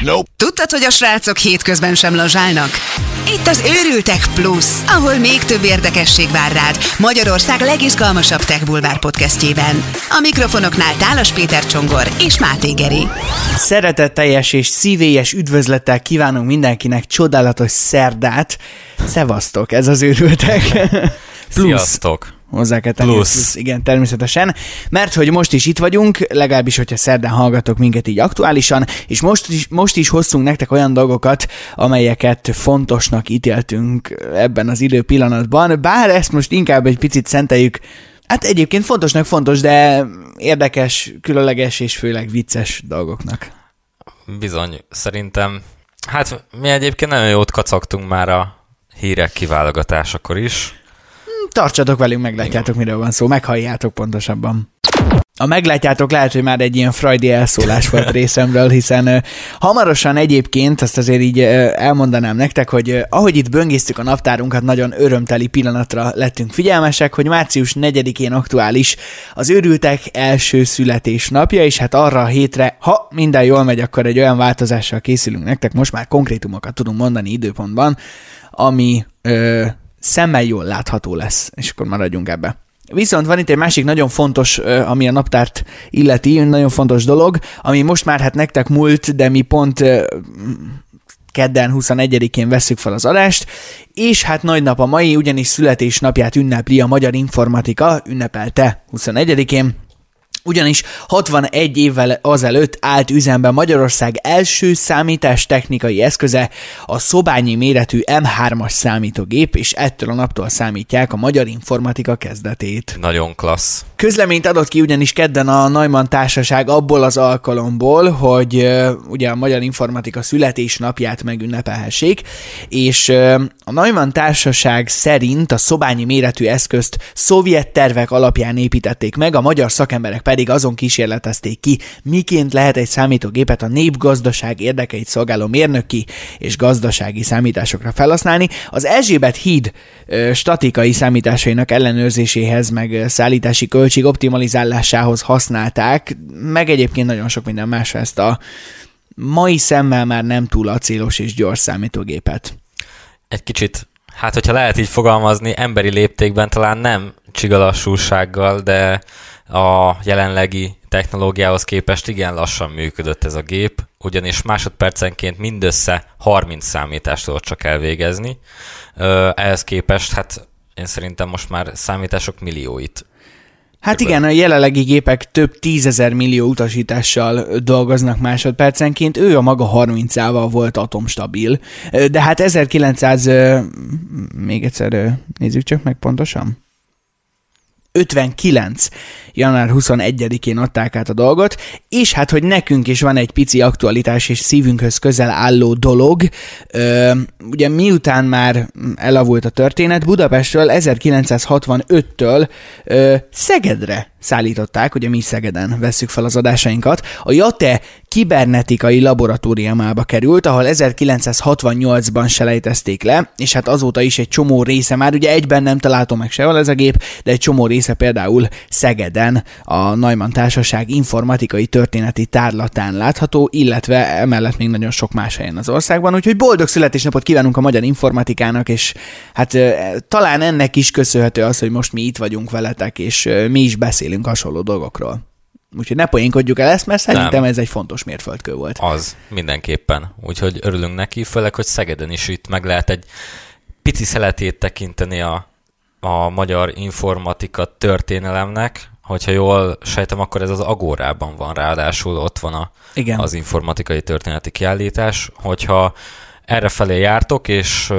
Nope. Tudtad, hogy a srácok hétközben sem lazsálnak? Itt az Őrültek Plus, ahol még több érdekesség vár rád Magyarország legizgalmasabb tech bulvár podcastjében. A mikrofonoknál Tálas Péter Csongor és Máté Geri. Szeretetteljes és szívélyes üdvözlettel kívánunk mindenkinek csodálatos szerdát. Szevasztok, ez az Őrültek Plus. Sziasztok! Hozzá kell tenni Plusz. plusz. Igen, természetesen. Mert hogy most is itt vagyunk, legalábbis, hogyha szerdán hallgatok minket így aktuálisan, és most is, most is hoztunk nektek olyan dolgokat, amelyeket fontosnak ítéltünk ebben az idő pillanatban, bár ezt most inkább egy picit szenteljük Hát egyébként fontosnak fontos, de érdekes, különleges és főleg vicces dolgoknak. Bizony, szerintem, hát mi egyébként nagyon jót kacagtunk már a hírek kiválogatásakor is. Tartsatok velünk, meglátjátok, miről van szó, meghalljátok pontosabban. A meglátjátok lehet, hogy már egy ilyen frajdi elszólás volt részemről, hiszen ö, hamarosan egyébként, azt azért így ö, elmondanám nektek, hogy ö, ahogy itt böngésztük a naptárunkat, nagyon örömteli pillanatra lettünk figyelmesek, hogy március 4-én aktuális az őrültek első születésnapja, és hát arra a hétre, ha minden jól megy, akkor egy olyan változással készülünk nektek, most már konkrétumokat tudunk mondani időpontban, ami ö, szemmel jól látható lesz, és akkor maradjunk ebbe. Viszont van itt egy másik nagyon fontos, ami a naptárt illeti, nagyon fontos dolog, ami most már hát nektek múlt, de mi pont kedden 21-én vesszük fel az adást, és hát nagy nap a mai, ugyanis születésnapját ünnepli a Magyar Informatika, ünnepelte 21-én, ugyanis 61 évvel azelőtt állt üzembe Magyarország első számítástechnikai eszköze, a szobányi méretű M3-as számítógép, és ettől a naptól számítják a magyar informatika kezdetét. Nagyon klassz. Közleményt adott ki ugyanis kedden a Neumann Társaság abból az alkalomból, hogy ö, ugye a Magyar Informatika születésnapját megünnepelhessék, és ö, a Neumann Társaság szerint a szobányi méretű eszközt szovjet tervek alapján építették meg, a magyar szakemberek pedig azon kísérletezték ki, miként lehet egy számítógépet a népgazdaság érdekeit szolgáló mérnöki és gazdasági számításokra felhasználni. Az Erzsébet híd ö, statikai számításainak ellenőrzéséhez, meg szállítási költség optimalizálásához használták, meg egyébként nagyon sok minden másra ezt a mai szemmel már nem túl acélos és gyors számítógépet. Egy kicsit, hát hogyha lehet így fogalmazni, emberi léptékben talán nem csigalassúsággal, de a jelenlegi technológiához képest igen lassan működött ez a gép, ugyanis másodpercenként mindössze 30 számítást tudott csak elvégezni. Ehhez képest, hát én szerintem most már számítások millióit Hát igen, a jelenlegi gépek több tízezer millió utasítással dolgoznak másodpercenként, ő a maga 30-ával volt atomstabil. De hát 1900, ö, még egyszer nézzük csak meg pontosan. 59. január 21-én adták át a dolgot, és hát, hogy nekünk is van egy pici aktualitás és szívünkhöz közel álló dolog, ö, ugye miután már elavult a történet, Budapestről 1965-től ö, Szegedre szállították, ugye mi Szegeden vesszük fel az adásainkat, a JATE kibernetikai laboratóriumába került, ahol 1968-ban selejtezték le, és hát azóta is egy csomó része, már ugye egyben nem találtam meg sehol ez a gép, de egy csomó része például Szegeden a Neumann Társaság informatikai történeti tárlatán látható, illetve emellett még nagyon sok más helyen az országban, úgyhogy boldog születésnapot kívánunk a magyar informatikának, és hát talán ennek is köszönhető az, hogy most mi itt vagyunk veletek, és mi is beszélünk hasonló dolgokról. Úgyhogy ne poénkodjuk el ezt, mert szerintem Nem. ez egy fontos mérföldkő volt. Az, mindenképpen. Úgyhogy örülünk neki, főleg, hogy Szegeden is itt meg lehet egy pici szeletét tekinteni a, a magyar informatika történelemnek. Hogyha jól sejtem, akkor ez az Agórában van, ráadásul ott van a, Igen. az informatikai történeti kiállítás. Hogyha erre felé jártok, és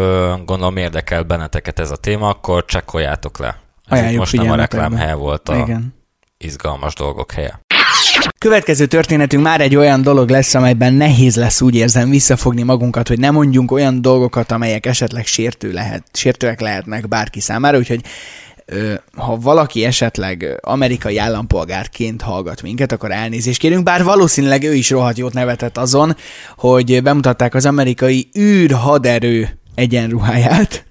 gondolom érdekel benneteket ez a téma, akkor csekkoljátok le. Ez Ajánljuk most nem a figyelmetekbe. reklám helye volt a Igen. Izgalmas dolgok helye. Következő történetünk már egy olyan dolog lesz, amelyben nehéz lesz úgy érzem visszafogni magunkat, hogy ne mondjunk olyan dolgokat, amelyek esetleg sértő lehet, sértőek lehetnek bárki számára, úgyhogy ha valaki esetleg amerikai állampolgárként hallgat minket, akkor elnézést kérünk, bár valószínűleg ő is rohadt jót nevetett azon, hogy bemutatták az amerikai űrhaderő egyenruháját.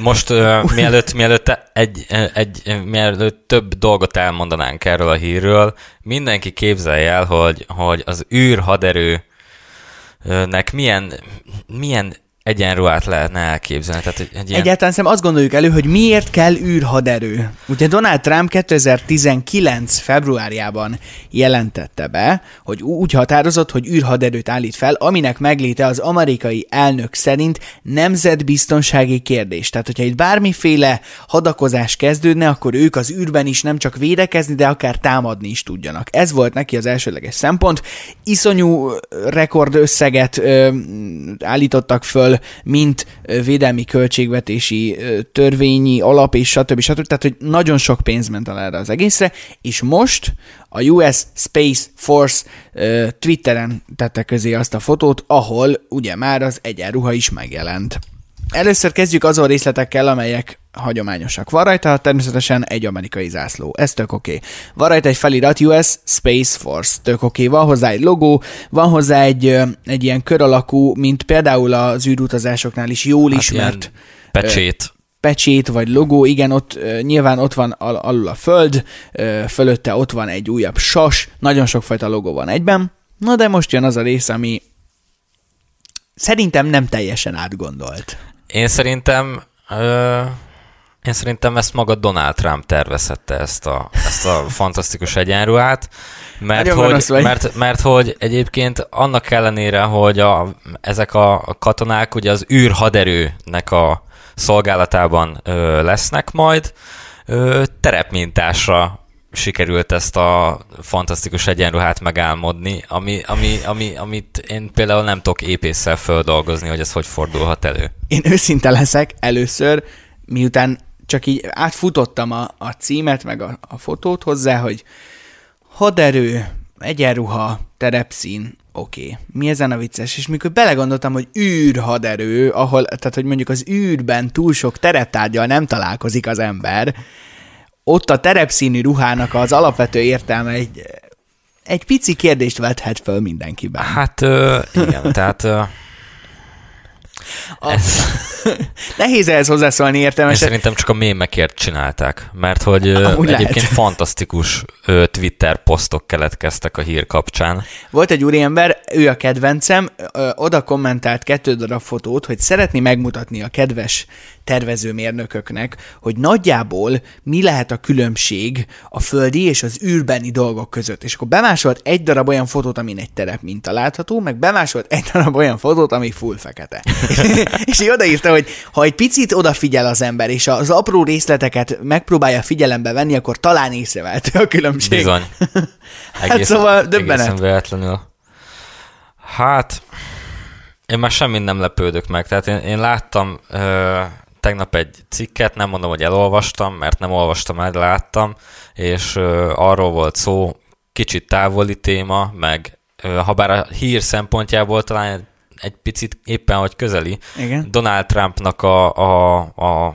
Most uh, mielőtt, mielőtt, egy, egy, mielőtt több dolgot elmondanánk erről a hírről, mindenki képzelje el, hogy, hogy az űrhaderőnek milyen, milyen egyenruhát lehetne elképzelni. Tehát egy, ilyen... Egyáltalán szem azt gondoljuk elő, hogy miért kell űrhaderő. Ugye Donald Trump 2019. februárjában jelentette be, hogy úgy határozott, hogy űrhaderőt állít fel, aminek megléte az amerikai elnök szerint nemzetbiztonsági kérdés. Tehát, hogyha itt bármiféle hadakozás kezdődne, akkor ők az űrben is nem csak védekezni, de akár támadni is tudjanak. Ez volt neki az elsőleges szempont. Iszonyú rekordösszeget ö, állítottak föl, mint védelmi költségvetési törvényi alap, és stb. stb. Tehát, hogy nagyon sok pénz ment el erre az egészre, és most a US Space Force Twitteren tette közé azt a fotót, ahol ugye már az egyenruha is megjelent. Először kezdjük azon részletekkel, amelyek hagyományosak. Van rajta természetesen egy amerikai zászló, ez tök oké. Okay. Van rajta egy felirat US Space Force, tök oké. Okay. Van hozzá egy logó, van hozzá egy, egy ilyen kör alakú, mint például az űrutazásoknál is jól hát ismert. Pecsét. Pecsét vagy logó, igen, ott nyilván ott van al- alul a föld, fölötte ott van egy újabb sas, nagyon sokfajta logó van egyben. Na de most jön az a rész, ami szerintem nem teljesen átgondolt. Én szerintem ö, én szerintem ezt maga Donald Trump tervezette ezt a, ezt a fantasztikus egyenruhát, mert hogy, mert, mert hogy egyébként annak ellenére, hogy a, ezek a katonák ugye az űrhaderőnek a szolgálatában ö, lesznek majd, ö, terepmintásra sikerült ezt a fantasztikus egyenruhát megálmodni, ami, ami, ami, amit én például nem tudok épésszel földolgozni, hogy ez hogy fordulhat elő. Én őszinte leszek, először, miután csak így átfutottam a, a címet, meg a, a fotót hozzá, hogy haderő, egyenruha, terepszín, oké, okay. mi ezen a vicces? És mikor belegondoltam, hogy űrhaderő, ahol, tehát hogy mondjuk az űrben túl sok tereptárgyal nem találkozik az ember, ott a terepszínű ruhának az alapvető értelme egy, egy pici kérdést vethet föl mindenkiben. Hát igen, tehát a... Nehéz ehhez hozzászólni értelmesen. Szerintem csak a mémekért csinálták, mert hogy Amúgy egyébként lehet. fantasztikus Twitter posztok keletkeztek a hír kapcsán. Volt egy úriember, ő a kedvencem, oda kommentált kettő darab fotót, hogy szeretné megmutatni a kedves tervezőmérnököknek, hogy nagyjából mi lehet a különbség a földi és az űrbeni dolgok között. És akkor bemásolt egy darab olyan fotót, amin egy terep minta látható, meg bemásolt egy darab olyan fotót, ami full fekete. és így odaírta, hogy ha egy picit odafigyel az ember, és az apró részleteket megpróbálja figyelembe venni, akkor talán észrevehető a különbség. Bizony. hát egészen, szóval döbbenet. Egészen véletlenül. Hát, én már semmit nem lepődök meg. Tehát én, én láttam ö, tegnap egy cikket, nem mondom, hogy elolvastam, mert nem olvastam el, láttam, és ö, arról volt szó, kicsit távoli téma, meg ö, ha bár a hír szempontjából talán egy picit éppen, hogy közeli, Igen. Donald Trumpnak a, a, a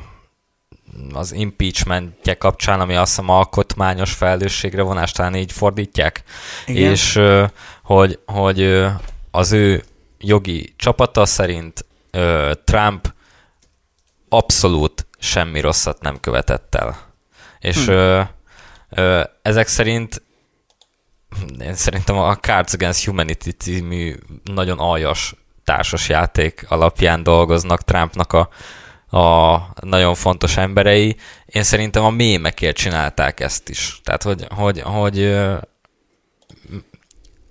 az impeachmentje kapcsán, ami azt hiszem alkotmányos felelősségre vonás, talán így fordítják, Igen. és hogy, hogy az ő jogi csapata szerint Trump abszolút semmi rosszat nem követett el. És hm. ö, ö, ezek szerint én szerintem a Cards Against Humanity című nagyon aljas társas játék alapján dolgoznak Trumpnak a, a nagyon fontos emberei. Én szerintem a mémekért csinálták ezt is. Tehát, hogy, hogy, hogy ö,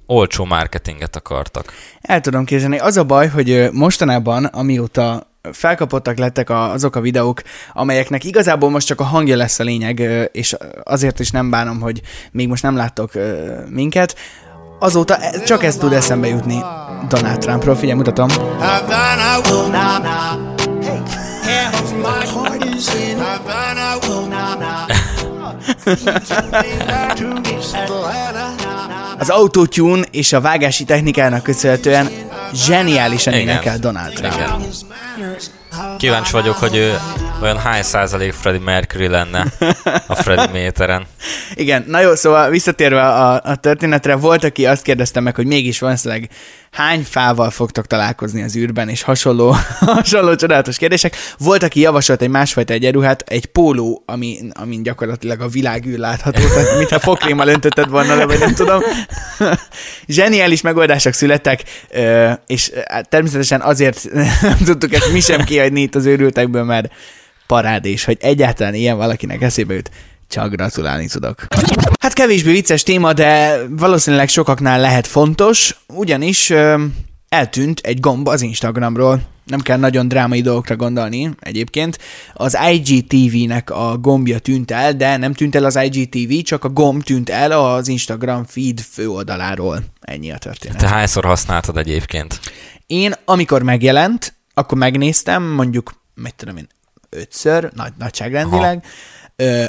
olcsó marketinget akartak. El tudom képzelni. Az a baj, hogy mostanában, amióta felkapottak lettek azok a videók, amelyeknek igazából most csak a hangja lesz a lényeg, és azért is nem bánom, hogy még most nem láttok minket. Azóta e, csak ez tud eszembe jutni Donald Trumpról. Figyelj, mutatom. Az autotune és a vágási technikának köszönhetően zseniálisan énekel Donald Trump. Igen. Kíváncsi vagyok, hogy ő Olyan hány százalék Freddie Mercury lenne a Freddie méteren? Igen, na jó, szóval visszatérve a, a történetre, volt, aki azt kérdezte meg, hogy mégis valószínűleg hány fával fogtok találkozni az űrben, és hasonló, hasonló csodálatos kérdések. Volt, aki javasolt egy másfajta egyenruhát, egy póló, ami, amin gyakorlatilag a világűr látható, tehát mintha fokrémmal öntötted volna le, vagy nem tudom. Zseniális megoldások születtek, és természetesen azért nem tudtuk ezt mi sem kihagyni itt az őrültekből, mert parádés, hogy egyáltalán ilyen valakinek eszébe jut. Csak gratulálni tudok. Hát kevésbé vicces téma, de valószínűleg sokaknál lehet fontos, ugyanis ö, eltűnt egy gomb az Instagramról. Nem kell nagyon drámai dolgokra gondolni egyébként. Az IGTV-nek a gombja tűnt el, de nem tűnt el az IGTV, csak a gomb tűnt el az Instagram feed főoldaláról. Ennyi a történet. Te hányszor használtad egyébként? Én, amikor megjelent, akkor megnéztem, mondjuk, mit tudom én, ötször, nagy, nagyságrendileg, Ö,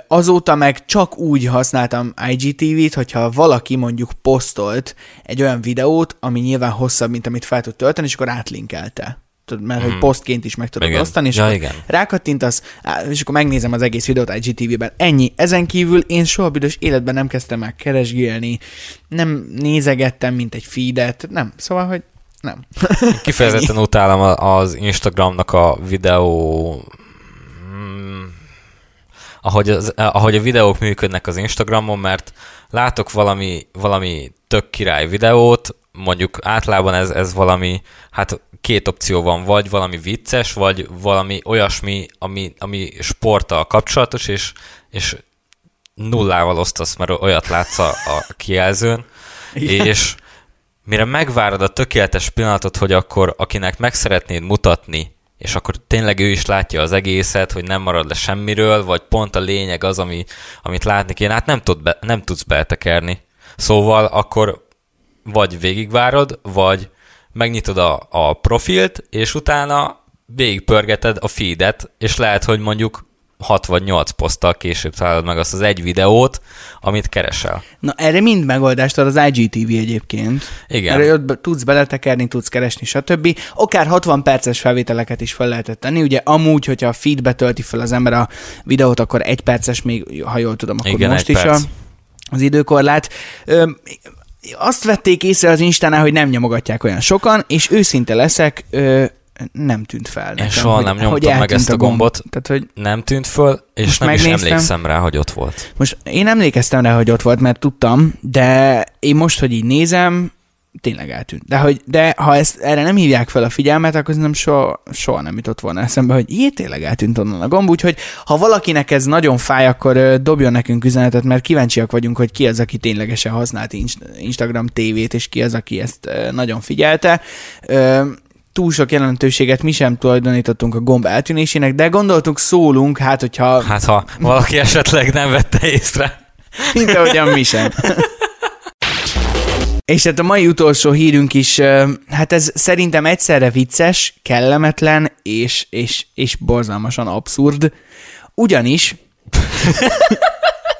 azóta meg csak úgy használtam IGTV-t, hogyha valaki mondjuk posztolt egy olyan videót, ami nyilván hosszabb, mint amit fel tud tölteni, és akkor átlinkelte. Tudod, mert hogy posztként is meg tudod Igen. osztani, és Ja, igen. rákattintasz, és akkor megnézem az egész videót IGTV-ben. Ennyi. Ezen kívül én soha büdös életben nem kezdtem el keresgélni, nem nézegettem, mint egy feedet, nem. Szóval, hogy nem. Kifejezetten utálom az Instagramnak a videó... Ahogy, az, ahogy a videók működnek az Instagramon, mert látok valami, valami tök király videót, mondjuk általában ez, ez valami, hát két opció van, vagy valami vicces, vagy valami olyasmi, ami, ami sporttal kapcsolatos, és, és nullával osztasz, mert olyat látsz a, a kijelzőn, Igen. és mire megvárod a tökéletes pillanatot, hogy akkor akinek meg szeretnéd mutatni, és akkor tényleg ő is látja az egészet, hogy nem marad le semmiről, vagy pont a lényeg az, ami, amit látni kéne, hát nem, tud be, nem tudsz beletekerni. Szóval akkor vagy végigvárod, vagy megnyitod a, a profilt, és utána végigpörgeted a feedet, és lehet, hogy mondjuk 6 vagy 8 poszttal később találod meg azt az egy videót, amit keresel. Na erre mind megoldást ad az IGTV egyébként. Igen. Erre ott tudsz beletekerni, tudsz keresni, stb. Akár 60 perces felvételeket is fel lehetett tenni. Ugye amúgy, hogyha a feedbe tölti fel az ember a videót, akkor egy perces még, ha jól tudom, akkor Igen, most is a, az időkorlát. Ö, azt vették észre az Instánál, hogy nem nyomogatják olyan sokan, és őszinte leszek, ö, nem tűnt fel. nekem, soha hogy- nem hogy nyomtam meg eltűnt ezt a gomb. gombot. Tehát, hogy Nem tűnt föl, és Most nem is megnéztem. emlékszem rá, hogy ott volt. Most én emlékeztem rá, hogy ott volt, mert tudtam, de én most, hogy így nézem, tényleg eltűnt. De, hogy, de ha ezt, erre nem hívják fel a figyelmet, akkor nem soha, soha nem jutott volna eszembe, hogy jé, tényleg eltűnt onnan a gomb, úgyhogy ha valakinek ez nagyon fáj, akkor dobjon nekünk üzenetet, mert kíváncsiak vagyunk, hogy ki az, aki ténylegesen használt Inst- Instagram tévét, és ki az, aki ezt nagyon figyelte. Túl sok jelentőséget mi sem tulajdonítottunk a gomb eltűnésének, de gondoltuk szólunk, hát hogyha Hát ha valaki esetleg nem vette észre. mint ahogyan mi sem. És hát a mai utolsó hírünk is, hát ez szerintem egyszerre vicces, kellemetlen és, és, és borzalmasan abszurd. Ugyanis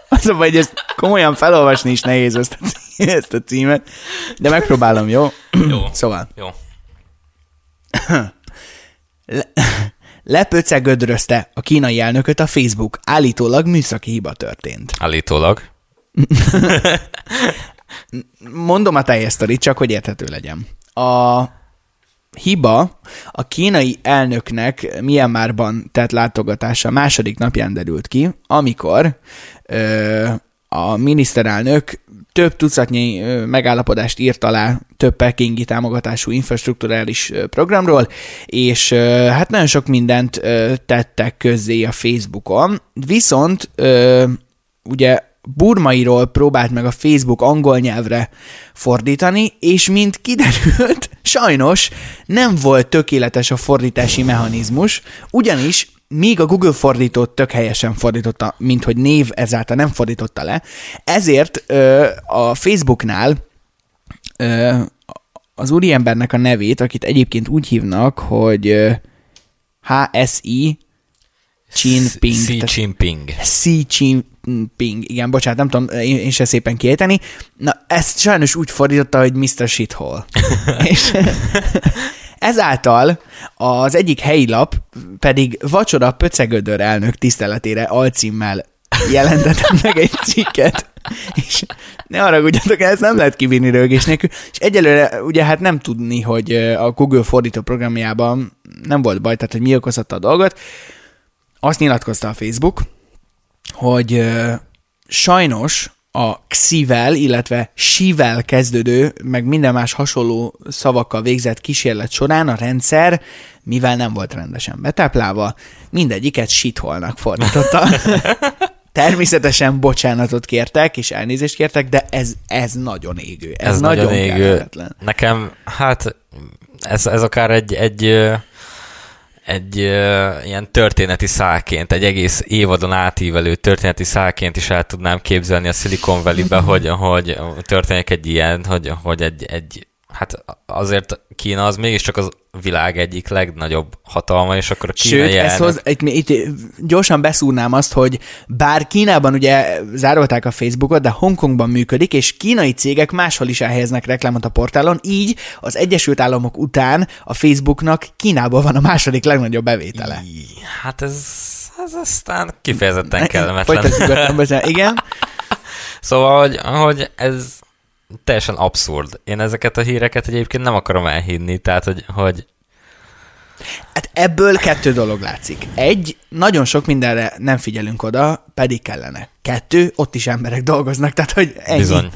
az a baj, hogy ezt komolyan felolvasni is nehéz ezt a, ezt a címet, de megpróbálom, jó? Jó. Szóval, Jó. lepöcegödrözte a kínai elnököt a Facebook. Állítólag műszaki hiba történt. Állítólag. Mondom a teljes sztorit, csak hogy érthető legyen. A hiba a kínai elnöknek Myanmarban tett látogatása második napján derült ki, amikor ö, a miniszterelnök több tucatnyi megállapodást írt alá több pekingi támogatású infrastruktúrális programról, és hát nagyon sok mindent tettek közzé a Facebookon, viszont ugye burmairól próbált meg a Facebook angol nyelvre fordítani, és mint kiderült, sajnos nem volt tökéletes a fordítási mechanizmus, ugyanis míg a Google fordítót tök helyesen fordította, mint hogy név ezáltal nem fordította le, ezért ö, a Facebooknál ö, az úriembernek a nevét, akit egyébként úgy hívnak, hogy ö, HSI Jinping. Xi Jinping. Xi Jinping, igen, bocsánat, nem tudom én, én se szépen kiejteni. Na, ezt sajnos úgy fordította, hogy Mr. Shithole. És Ezáltal az egyik helyi lap pedig Vacsora Pöcegödör elnök tiszteletére alcímmel jelentetett meg egy cikket, és ne haragudjatok, ezt nem lehet kivinni rögés nélkül, és egyelőre ugye hát nem tudni, hogy a Google fordító programjában nem volt baj, tehát hogy mi okozhatta a dolgot. Azt nyilatkozta a Facebook, hogy sajnos a xivel, illetve sivel kezdődő, meg minden más hasonló szavakkal végzett kísérlet során a rendszer, mivel nem volt rendesen betáplálva, mindegyiket sitholnak fordította. Természetesen bocsánatot kértek, és elnézést kértek, de ez, ez nagyon égő. Ez, ez nagyon, nagyon égő. Kellemetlen. Nekem, hát ez, ez akár egy, egy egy uh, ilyen történeti szálként, egy egész évadon átívelő történeti szálként is el tudnám képzelni a Silicon Valley-be, hogy, hogy történik egy ilyen, hogy, hogy egy, egy hát azért Kína az mégiscsak az világ egyik legnagyobb hatalma, és akkor a kínai Sőt, ezt hoz, itt, itt, gyorsan beszúrnám azt, hogy bár Kínában ugye zárolták a Facebookot, de Hongkongban működik, és kínai cégek máshol is elhelyeznek reklámot a portálon, így az Egyesült Államok után a Facebooknak Kínában van a második legnagyobb bevétele. Hát ez, ez aztán kifejezetten kellemetlen. Folytatjuk, igen. Szóval, hogy, hogy ez teljesen abszurd. Én ezeket a híreket egyébként nem akarom elhinni, tehát hogy, hogy Hát ebből kettő dolog látszik. Egy, nagyon sok mindenre nem figyelünk oda, pedig kellene. Kettő, ott is emberek dolgoznak, tehát hogy ennyi. Bizony.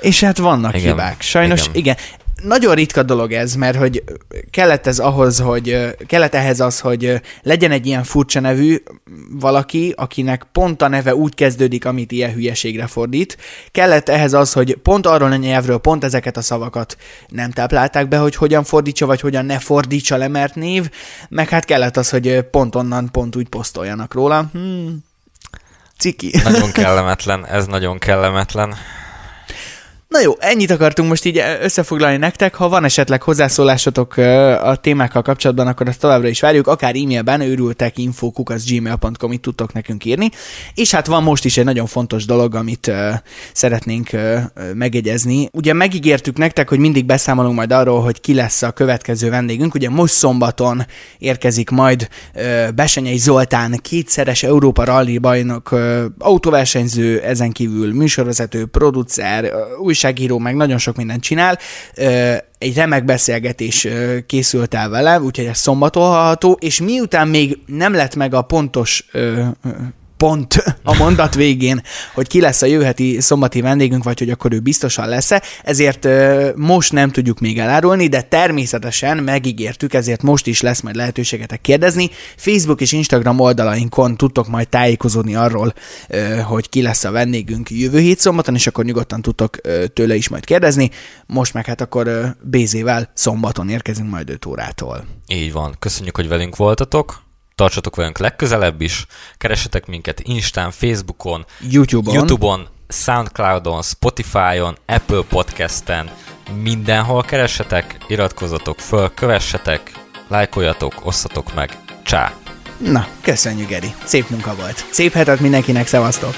És hát vannak igen, hibák. Sajnos igen. igen nagyon ritka dolog ez, mert hogy kellett ez ahhoz, hogy kellett ehhez az, hogy legyen egy ilyen furcsa nevű valaki, akinek pont a neve úgy kezdődik, amit ilyen hülyeségre fordít. Kellett ehhez az, hogy pont arról a nyelvről pont ezeket a szavakat nem táplálták be, hogy hogyan fordítsa, vagy hogyan ne fordítsa le, mert név, meg hát kellett az, hogy pont onnan pont úgy posztoljanak róla. Hmm. Ciki. Nagyon kellemetlen, ez nagyon kellemetlen. Na jó, ennyit akartunk most így összefoglalni nektek. Ha van esetleg hozzászólásotok a témákkal kapcsolatban, akkor azt továbbra is várjuk, akár e-mailben őrültek infokukaszgmail.com, itt tudtok nekünk írni. És hát van most is egy nagyon fontos dolog, amit uh, szeretnénk megegyezni. Ugye megígértük nektek, hogy mindig beszámolunk majd arról, hogy ki lesz a következő vendégünk. Ugye most szombaton érkezik majd Besenyei Zoltán, kétszeres Európa Rally bajnok, autóversenyző, ezen kívül műsorvezető, producer, uh, újságíró, meg nagyon sok mindent csinál. Egy remek beszélgetés készült el vele, úgyhogy ez szombaton hallható, és miután még nem lett meg a pontos pont a mondat végén, hogy ki lesz a jöheti szombati vendégünk, vagy hogy akkor ő biztosan lesz-e, ezért most nem tudjuk még elárulni, de természetesen megígértük, ezért most is lesz majd lehetőségetek kérdezni. Facebook és Instagram oldalainkon tudtok majd tájékozódni arról, hogy ki lesz a vendégünk jövő hét szombaton, és akkor nyugodtan tudtok tőle is majd kérdezni. Most meg hát akkor Bézével szombaton érkezünk majd 5 órától. Így van. Köszönjük, hogy velünk voltatok tartsatok velünk legközelebb is, keressetek minket Instán, Facebookon, YouTube-on, YouTube-on Soundcloudon, Spotify-on, Apple Podcast-en, mindenhol keressetek, iratkozzatok föl, kövessetek, lájkoljatok, osszatok meg. Csá! Na, köszönjük, Eri. Szép munka volt. Szép hetet mindenkinek, szevasztok!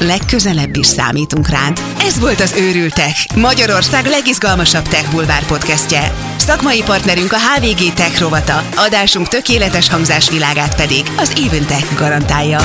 Legközelebb is számítunk rád. Ez volt az Őrültek, Magyarország legizgalmasabb tech bulvár podcastje. Szakmai partnerünk a HVG Tech rovata, adásunk tökéletes hangzásvilágát pedig az Even Tech garantálja.